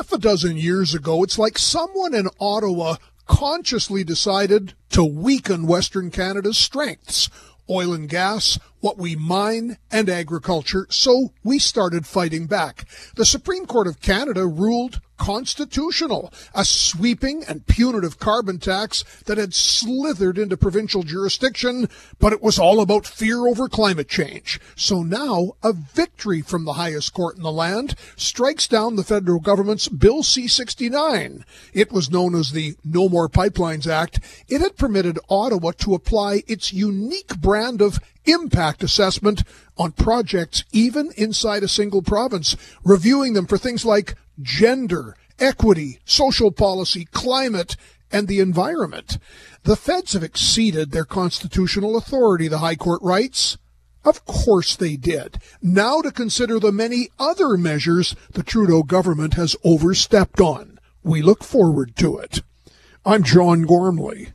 half a dozen years ago, it's like someone in Ottawa consciously decided to weaken Western Canada's strengths oil and gas, what we mine, and agriculture, so we started fighting back. The Supreme Court of Canada ruled constitutional, a sweeping and punitive carbon tax that had slithered into provincial jurisdiction, but it was all about fear over climate change. So now a victory from the highest court in the land strikes down the federal government's Bill C-69. It was known as the No More Pipelines Act. It had permitted Ottawa to apply its unique brand of impact assessment on projects even inside a single province, reviewing them for things like gender, equity, social policy, climate, and the environment. The feds have exceeded their constitutional authority, the High Court writes. Of course they did. Now to consider the many other measures the Trudeau government has overstepped on. We look forward to it. I'm John Gormley.